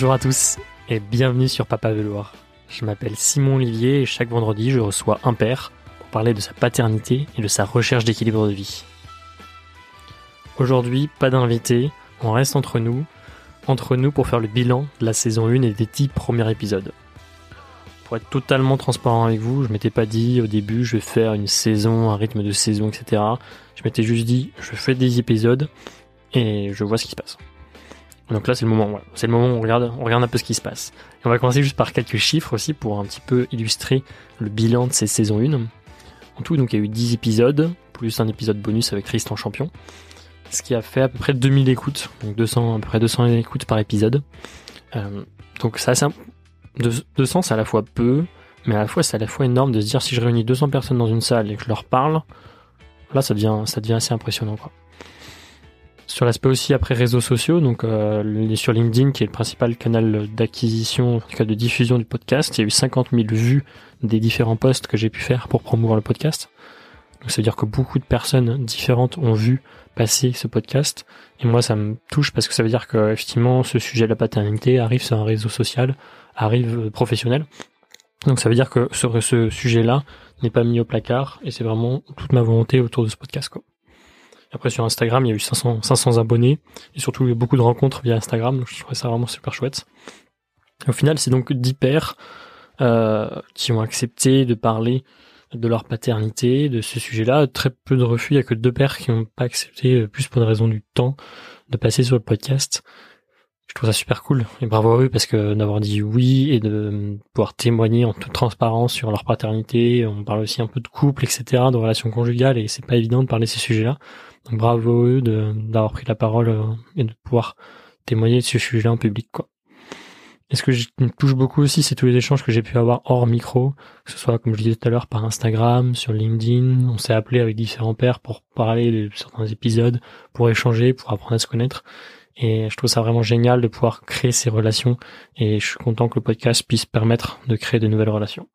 Bonjour à tous et bienvenue sur Papa Veloir. Je m'appelle Simon Olivier et chaque vendredi je reçois un père pour parler de sa paternité et de sa recherche d'équilibre de vie. Aujourd'hui, pas d'invité, on reste entre nous, entre nous pour faire le bilan de la saison 1 et des 10 premiers épisodes. Pour être totalement transparent avec vous, je m'étais pas dit au début je vais faire une saison, un rythme de saison, etc. Je m'étais juste dit je fais des épisodes et je vois ce qui se passe. Donc là, c'est le moment, c'est le moment où on regarde, on regarde un peu ce qui se passe. Et on va commencer juste par quelques chiffres aussi pour un petit peu illustrer le bilan de ces saisons 1. En tout, donc il y a eu 10 épisodes, plus un épisode bonus avec Tristan Champion. Ce qui a fait à peu près 2000 écoutes, donc 200, à peu près 200 écoutes par épisode. Euh, donc ça, c'est 200, c'est à la fois peu, mais à la fois c'est à la fois énorme de se dire si je réunis 200 personnes dans une salle et que je leur parle, là ça devient, ça devient assez impressionnant quoi. Sur l'aspect aussi après réseaux sociaux, donc euh, sur LinkedIn qui est le principal canal d'acquisition, en tout cas de diffusion du podcast, il y a eu 50 000 vues des différents posts que j'ai pu faire pour promouvoir le podcast. Donc ça veut dire que beaucoup de personnes différentes ont vu passer ce podcast. Et moi ça me touche parce que ça veut dire que effectivement ce sujet de la paternité arrive sur un réseau social, arrive euh, professionnel. Donc ça veut dire que ce, ce sujet-là n'est pas mis au placard et c'est vraiment toute ma volonté autour de ce podcast. Quoi. Après sur Instagram, il y a eu 500, 500 abonnés et surtout il y a eu beaucoup de rencontres via Instagram. Donc je trouvais ça vraiment super chouette. Au final, c'est donc 10 pères euh, qui ont accepté de parler de leur paternité, de ce sujet-là. Très peu de refus. Il y a que deux pères qui n'ont pas accepté, euh, plus pour des raisons du temps, de passer sur le podcast. Je trouve ça super cool et bravo à eux parce que d'avoir dit oui et de pouvoir témoigner en toute transparence sur leur paternité. On parle aussi un peu de couple, etc., de relations conjugales et c'est pas évident de parler de ces sujets-là. Donc bravo à eux d'avoir pris la parole euh, et de pouvoir témoigner de ce sujet-là en public, quoi. Et ce que je me touche beaucoup aussi, c'est tous les échanges que j'ai pu avoir hors micro, que ce soit, comme je disais tout à l'heure, par Instagram, sur LinkedIn. On s'est appelé avec différents pairs pour parler de certains épisodes, pour échanger, pour apprendre à se connaître. Et je trouve ça vraiment génial de pouvoir créer ces relations. Et je suis content que le podcast puisse permettre de créer de nouvelles relations.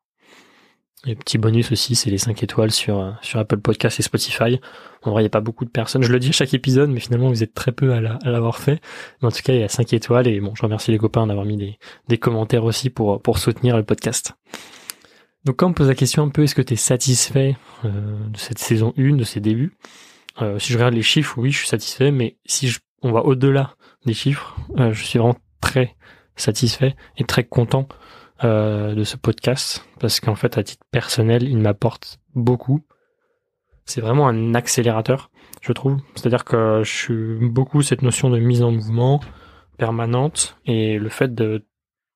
Et petit bonus aussi, c'est les 5 étoiles sur, euh, sur Apple Podcast et Spotify. En vrai, il n'y a pas beaucoup de personnes. Je le dis à chaque épisode, mais finalement, vous êtes très peu à l'avoir fait. Mais en tout cas, il y a 5 étoiles et bon, je remercie les copains d'avoir mis des, des commentaires aussi pour, pour soutenir le podcast. Donc, quand on me pose la question un peu, est-ce que tu es satisfait euh, de cette saison 1, de ses débuts? Euh, Si je regarde les chiffres, oui, je suis satisfait, mais si je, on va au-delà des chiffres, euh, je suis vraiment très satisfait et très content euh, de ce podcast parce qu'en fait à titre personnel il m'apporte beaucoup. C'est vraiment un accélérateur je trouve. C'est à dire que je suis beaucoup cette notion de mise en mouvement permanente et le fait de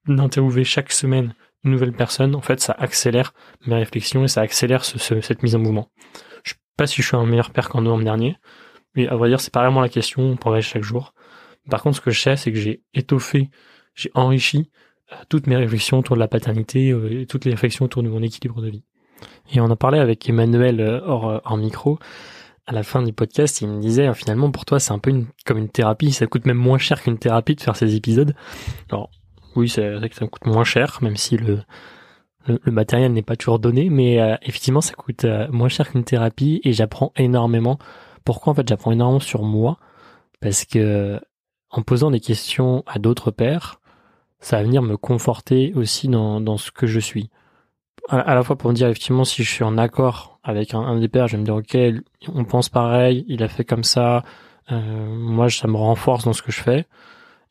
d'interviewer chaque semaine une nouvelle personne en fait ça accélère mes réflexions et ça accélère ce, cette mise en mouvement. Je sais pas si je suis un meilleur père qu'en novembre dernier mais à vrai dire c'est pas vraiment la question on progresse chaque jour par contre ce que je sais c'est que j'ai étoffé j'ai enrichi toutes mes réflexions autour de la paternité euh, et toutes les réflexions autour de mon équilibre de vie. Et on en parlait avec Emmanuel euh, hors, euh, hors micro à la fin du podcast, il me disait finalement pour toi c'est un peu comme une thérapie, ça coûte même moins cher qu'une thérapie de faire ces épisodes. Alors oui, c'est vrai que ça coûte moins cher, même si le, matériel n'est pas toujours donné, mais effectivement ça coûte moins cher qu'une thérapie et j'apprends énormément. Pourquoi en fait j'apprends énormément sur moi? Parce que en posant des questions à d'autres pères, ça va venir me conforter aussi dans, dans ce que je suis. À, la fois pour me dire effectivement si je suis en accord avec un, des pères, je vais me dire ok, on pense pareil, il a fait comme ça, euh, moi ça me renforce dans ce que je fais.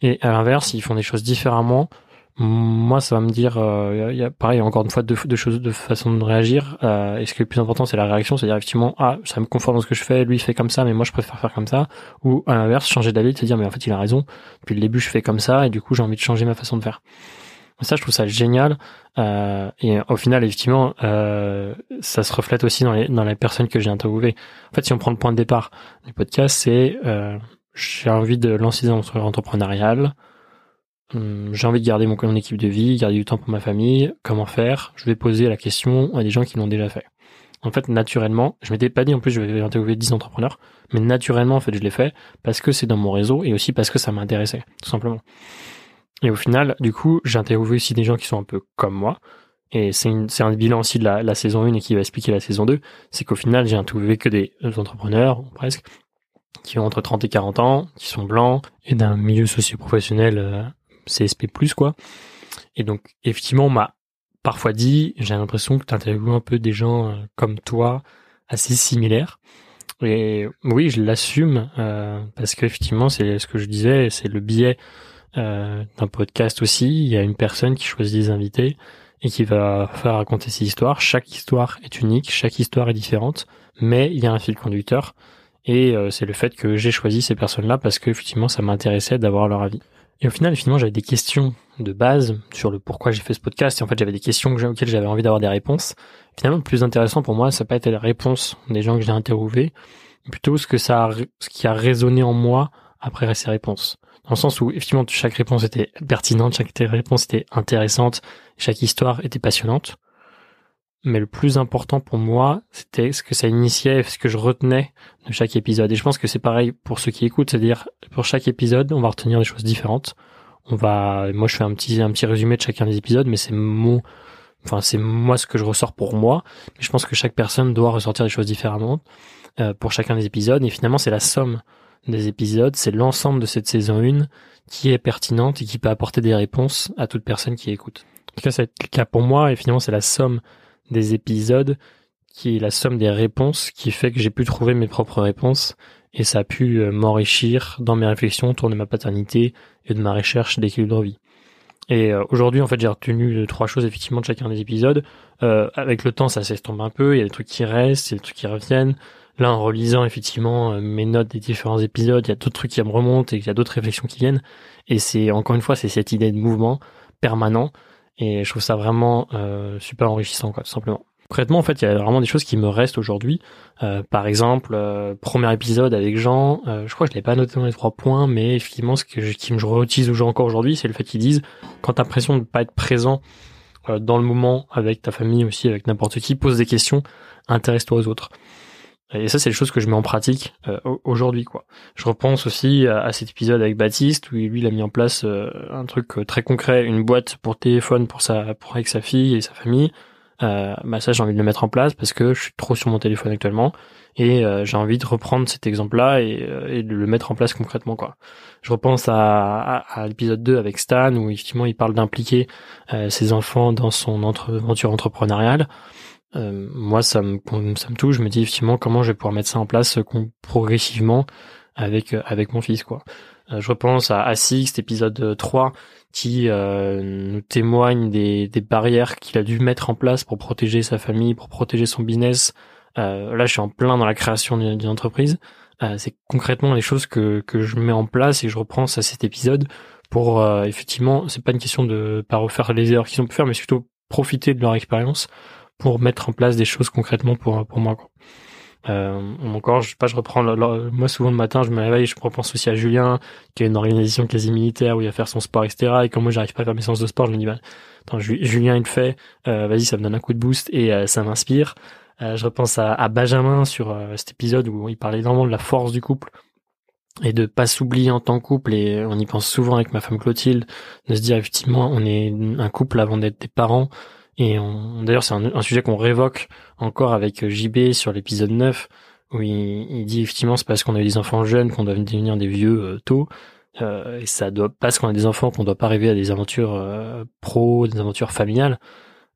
Et à l'inverse, s'ils font des choses différemment, moi ça va me dire euh, y a pareil encore une fois deux, deux choses de façon de réagir. Euh, et ce qui est le plus important c'est la réaction c'est à dire effectivement ah ça me conforte dans ce que je fais lui il fait comme ça mais moi je préfère faire comme ça. Ou à l'inverse changer d'avis se dire mais en fait il a raison. Depuis le début je fais comme ça et du coup j'ai envie de changer ma façon de faire. Ça je trouve ça génial. Euh, et au final effectivement euh, ça se reflète aussi dans les dans les personnes que j'ai interviewées. En fait si on prend le point de départ du podcast c'est euh, j'ai envie de lancer des entrepreneuriales Hum, j'ai envie de garder mon, équipe de vie, garder du temps pour ma famille, comment faire? Je vais poser la question à des gens qui l'ont déjà fait. En fait, naturellement, je m'étais pas dit en plus je vais interviewer 10 entrepreneurs, mais naturellement en fait je l'ai fait parce que c'est dans mon réseau et aussi parce que ça m'intéressait, tout simplement. Et au final, du coup, j'ai interviewé aussi des gens qui sont un peu comme moi. Et c'est un bilan aussi de la, la, saison 1 et qui va expliquer la saison 2. C'est qu'au final, j'ai interviewé que des entrepreneurs, presque, qui ont entre 30 et 40 ans, qui sont blancs et d'un milieu socio-professionnel euh, CSP+, quoi. Et donc, effectivement, on m'a parfois dit, j'ai l'impression que tu interviews un peu des gens euh, comme toi, assez similaires. Et oui, je l'assume, euh, parce qu'effectivement, c'est ce que je disais, c'est le biais euh, d'un podcast aussi. Il y a une personne qui choisit des invités et qui va faire raconter ses histoires. Chaque histoire est unique, chaque histoire est différente, mais il y a un fil conducteur. Et c'est le fait que j'ai choisi ces personnes-là parce que effectivement, ça m'intéressait d'avoir leur avis. Et au final, finalement, j'avais des questions de base sur le pourquoi j'ai fait ce podcast. Et en fait, j'avais des questions auxquelles j'avais envie d'avoir des réponses. Finalement, le plus intéressant pour moi, ça n'a pas été la réponse des gens que j'ai interviewés, plutôt ce que ça, ce qui a résonné en moi après ces réponses. Dans le sens où, effectivement, chaque réponse était pertinente, chaque réponse était intéressante, chaque histoire était passionnante. Mais le plus important pour moi, c'était ce que ça initiait, ce que je retenais de chaque épisode. Et je pense que c'est pareil pour ceux qui écoutent, c'est-à-dire pour chaque épisode, on va retenir des choses différentes. On va, moi, je fais un petit un petit résumé de chacun des épisodes, mais c'est mon, enfin c'est moi ce que je ressors pour moi. Mais je pense que chaque personne doit ressortir des choses différemment euh, pour chacun des épisodes. Et finalement, c'est la somme des épisodes, c'est l'ensemble de cette saison 1 qui est pertinente et qui peut apporter des réponses à toute personne qui écoute. En tout cas, c'est le cas pour moi. Et finalement, c'est la somme des épisodes qui est la somme des réponses qui fait que j'ai pu trouver mes propres réponses et ça a pu euh, m'enrichir dans mes réflexions autour de ma paternité et de ma recherche d'équilibre de vie. Et euh, aujourd'hui, en fait, j'ai retenu trois choses effectivement de chacun des épisodes. Euh, avec le temps, ça s'estompe un peu. Il y a des trucs qui restent, il y a des trucs qui reviennent. Là, en relisant effectivement mes notes des différents épisodes, il y a d'autres trucs qui me remontent et il y a d'autres réflexions qui viennent. Et c'est encore une fois, c'est cette idée de mouvement permanent et je trouve ça vraiment euh, super enrichissant, quoi, tout simplement. Concrètement, en fait, il y a vraiment des choses qui me restent aujourd'hui. Euh, par exemple, euh, premier épisode avec Jean, euh, je crois que je l'ai pas noté dans les trois points, mais effectivement, ce que je, qui me réutilise aux encore aujourd'hui, c'est le fait qu'ils disent, quand t'as l'impression de pas être présent dans le moment avec ta famille aussi, avec n'importe qui, pose des questions, intéresse-toi aux autres. Et ça, c'est les choses que je mets en pratique euh, aujourd'hui, quoi. Je repense aussi à, cet épisode avec Baptiste où lui, il a mis en place euh, un truc euh, très concret, une boîte pour téléphone pour sa, pour avec sa fille et sa famille. bah ça, j'ai envie de le mettre en place parce que je suis trop sur mon téléphone actuellement et j'ai envie de reprendre cet exemple-là et, et, de le mettre en place concrètement, quoi. Je repense à, à, à l'épisode 2 avec Stan où effectivement il parle d'impliquer ses enfants dans son entre aventure entrepreneuriale. Euh, moi, ça me, ça me touche. Je me dis effectivement comment je vais pouvoir mettre ça en place euh, progressivement avec, euh, avec mon fils, quoi. je repense à Asix, épisode 3, qui nous témoigne des, des barrières qu'il a dû mettre en place pour protéger sa famille, pour protéger son business. là, je suis en plein dans la création d'une entreprise. c'est concrètement les choses que, que je mets en place et je reprends à cet épisode pour effectivement, c'est pas une question de pas refaire les erreurs qu'ils ont pu faire, mais plutôt profiter de leur expérience pour mettre en place des choses concrètement pour pour moi. Quoi. Euh, encore, je sais pas, je reprends. moi, souvent le matin, je me réveille, je repense aussi à Julien, qui a une organisation quasi militaire où il va faire son sport, etc. Et comme moi, j'arrive pas à faire mes séances de sport, je me dis, bah, attends, Julien, il le fait. Euh, vas-y, ça me donne un coup de boost et euh, ça m'inspire. Euh, je repense à, à Benjamin sur cet épisode où il parlait vraiment de la force du couple et de pas s'oublier en tant que couple. Et on y pense souvent avec ma femme Clotilde, de se dire effectivement, on est un couple avant d'être des parents. Et d'ailleurs, c'est un, sujet qu'on révoque encore avec euh, JB sur l'épisode 9, où il, dit effectivement c'est parce qu'on a des enfants jeunes qu'on doit devenir des vieux euh, tôt. Euh, et ça doit parce qu'on a des enfants qu'on doit pas rêver à des aventures euh, pro, des aventures familiales.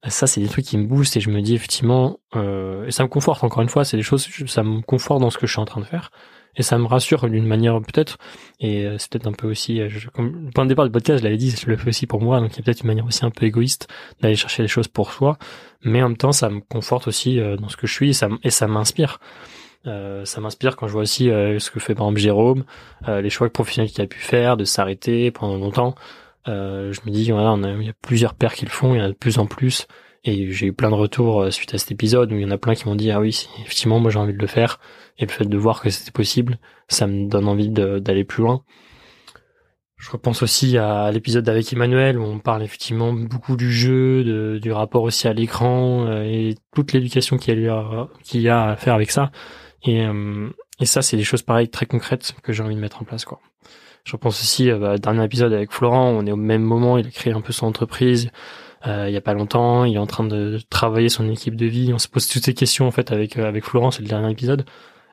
Ça, c'est des trucs qui me boostent et je me dis effectivement, et ça me conforte encore une fois, c'est des choses, ça me conforte dans ce que je suis en train de faire et ça me rassure d'une manière peut-être et euh, c'est peut-être un peu aussi euh, je, comme le point de départ du podcast je l'avais dit je le fais aussi pour moi donc il y a peut-être une manière aussi un peu égoïste d'aller chercher les choses pour soi mais en même temps ça me conforte aussi euh, dans ce que je suis et ça, m'inspire euh, ça m'inspire quand je vois aussi ce que fait par exemple Jérôme, les choix professionnels qu'il a pu faire, de s'arrêter pendant longtemps. je me dis voilà, il y a plusieurs pères qui le font, il y en a de plus en plus, et j'ai eu plein de retours suite à cet épisode où il y en a plein qui m'ont dit ah oui, effectivement moi j'ai envie de le faire. Et le fait de voir que c'était possible, ça me donne envie d'aller plus loin. Je repense aussi à l'épisode avec Emmanuel où on parle effectivement beaucoup du jeu, du rapport aussi à l'écran euh, et toute l'éducation qu'il y, qu'il y a à faire avec ça. Et, euh, et ça, c'est des choses pareilles très concrètes que j'ai envie de mettre en place. quoi. Je repense aussi bah, dernier épisode avec Florent, on est au même moment, il a créé un peu son entreprise. Euh, il y a pas longtemps, il est en train de travailler son équipe de vie. On se pose toutes ces questions en fait avec avec Florent, c'est le dernier épisode.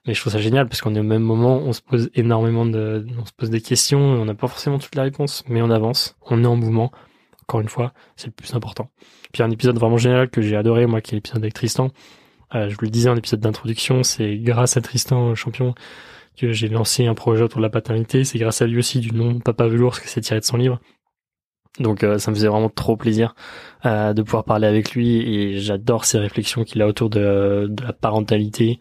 Mais je trouve ça génial parce qu'on est au même moment, on se pose énormément de, on se pose des questions, on n'a pas forcément toutes les réponses, mais on avance, on est en mouvement. Encore une fois, c'est le plus important. Puis un épisode vraiment génial que j'ai adoré, moi, qui est l'épisode avec Tristan. Euh, je vous le disais en épisode d'introduction, c'est grâce à Tristan, champion, que j'ai lancé un projet autour de la paternité. C'est grâce à lui aussi du nom Papa Velours que c'est tiré de son livre. Donc euh, ça me faisait vraiment trop plaisir euh, de pouvoir parler avec lui et j'adore ses réflexions qu'il a autour de, de la parentalité,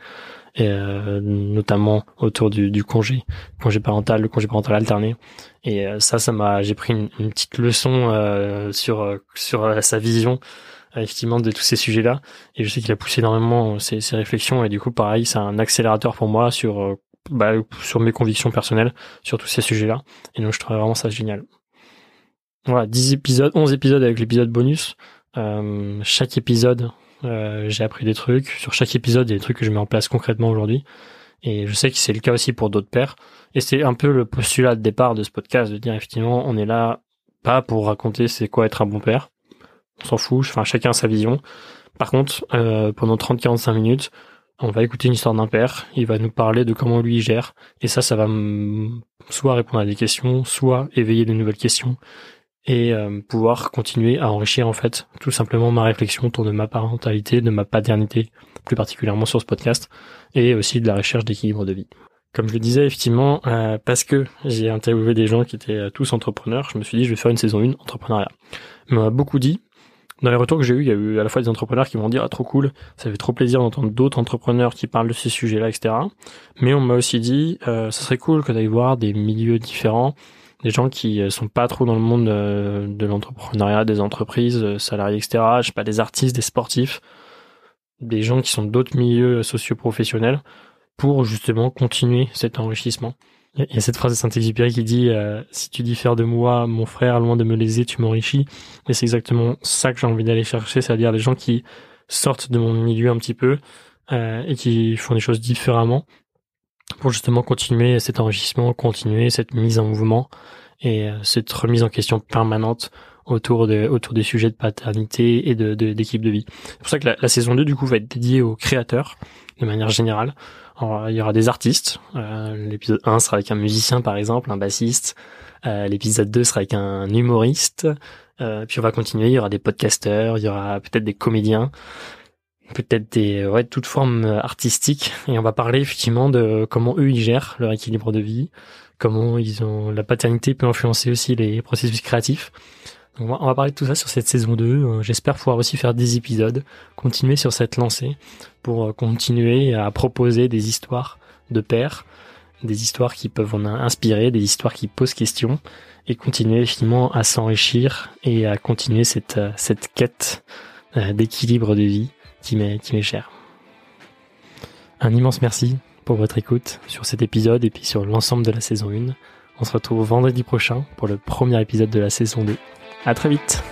euh, notamment autour du, du, congé, congé parental, le congé parental alterné. Et euh, ça, ça m'a, j'ai pris une, une, petite leçon euh, sur sur sa vision effectivement de tous ces sujets-là. Et je sais qu'il a poussé énormément ses, ses, réflexions et du coup, pareil, c'est un accélérateur pour moi sur bah, sur mes convictions personnelles sur tous ces sujets-là. Et donc, je trouve vraiment ça génial. Voilà, 10 épisodes, 11 épisodes avec l'épisode bonus. Euh, chaque épisode, euh, j'ai appris des trucs. Sur chaque épisode, il y a des trucs que je mets en place concrètement aujourd'hui. Et je sais que c'est le cas aussi pour d'autres pères. Et c'est un peu le postulat de départ de ce podcast, de dire effectivement, on est là pas pour raconter c'est quoi être un bon père. On s'en fout, enfin chacun a sa vision. Par contre, euh, pendant 30-45 minutes, on va écouter une histoire d'un père, il va nous parler de comment lui gère, et ça, ça va soit répondre à des questions, soit éveiller de nouvelles questions, et euh, pouvoir continuer à enrichir en fait tout simplement ma réflexion autour de ma parentalité, de ma paternité, plus particulièrement sur ce podcast, et aussi de la recherche d'équilibre de vie. Comme je le disais, effectivement, euh, parce que j'ai interviewé des gens qui étaient euh, tous entrepreneurs, je me suis dit je vais faire une saison 1 entrepreneuriat. Mais on m'a beaucoup dit, dans les retours que j'ai eu, il y a eu à la fois des entrepreneurs qui m'ont dit ah trop cool, ça fait trop plaisir d'entendre d'autres entrepreneurs qui parlent de ces sujets-là, etc. Mais on m'a aussi dit euh, ça serait cool que d'aller voir des milieux différents, des gens qui euh, sont pas trop dans le monde euh, de l'entrepreneuriat, des entreprises, euh, salariés, etc. Je sais pas, des artistes, des sportifs, des gens qui sont d'autres milieux socio-professionnels pour justement continuer cet enrichissement. Il y a cette phrase de Saint-Exupéry qui dit si tu dis faire de moi mon frère loin de me léser tu m'enrichis et c'est exactement ça que j'ai envie d'aller chercher c'est-à-dire les gens qui sortent de mon milieu un petit peu et qui font des choses différemment pour justement continuer cet enrichissement, continuer cette mise en mouvement et euh, cette remise en question permanente autour de autour des sujets de paternité et de d'équipe de, vie. C'est pour ça que la, la, saison 2 du coup va être dédiée aux créateurs de manière générale. Alors, il y aura des artistes. Euh, l'épisode 1 sera avec un musicien par exemple, un bassiste. Euh, l'épisode 2 sera avec un humoriste. Euh, puis on va continuer, il y aura des podcasteurs, il y aura peut-être des comédiens peut-être des ouais toute forme artistique et on va parler effectivement de comment eux ils gèrent leur équilibre de vie, comment ils ont la paternité peut influencer aussi les processus créatifs. Donc on va parler de tout ça sur cette saison 2. Euh, j'espère pouvoir aussi faire des épisodes, continuer sur cette lancée pour euh, continuer à proposer des histoires de pères, des histoires qui peuvent en inspirer, des histoires qui posent question et continuer effectivement à s'enrichir et à continuer cette euh, cette quête d'équilibre de vie qui m'est cher. Un immense merci pour votre écoute sur cet épisode et puis sur l'ensemble de la saison 1. On se retrouve vendredi prochain pour le premier épisode de la saison 2. À très vite!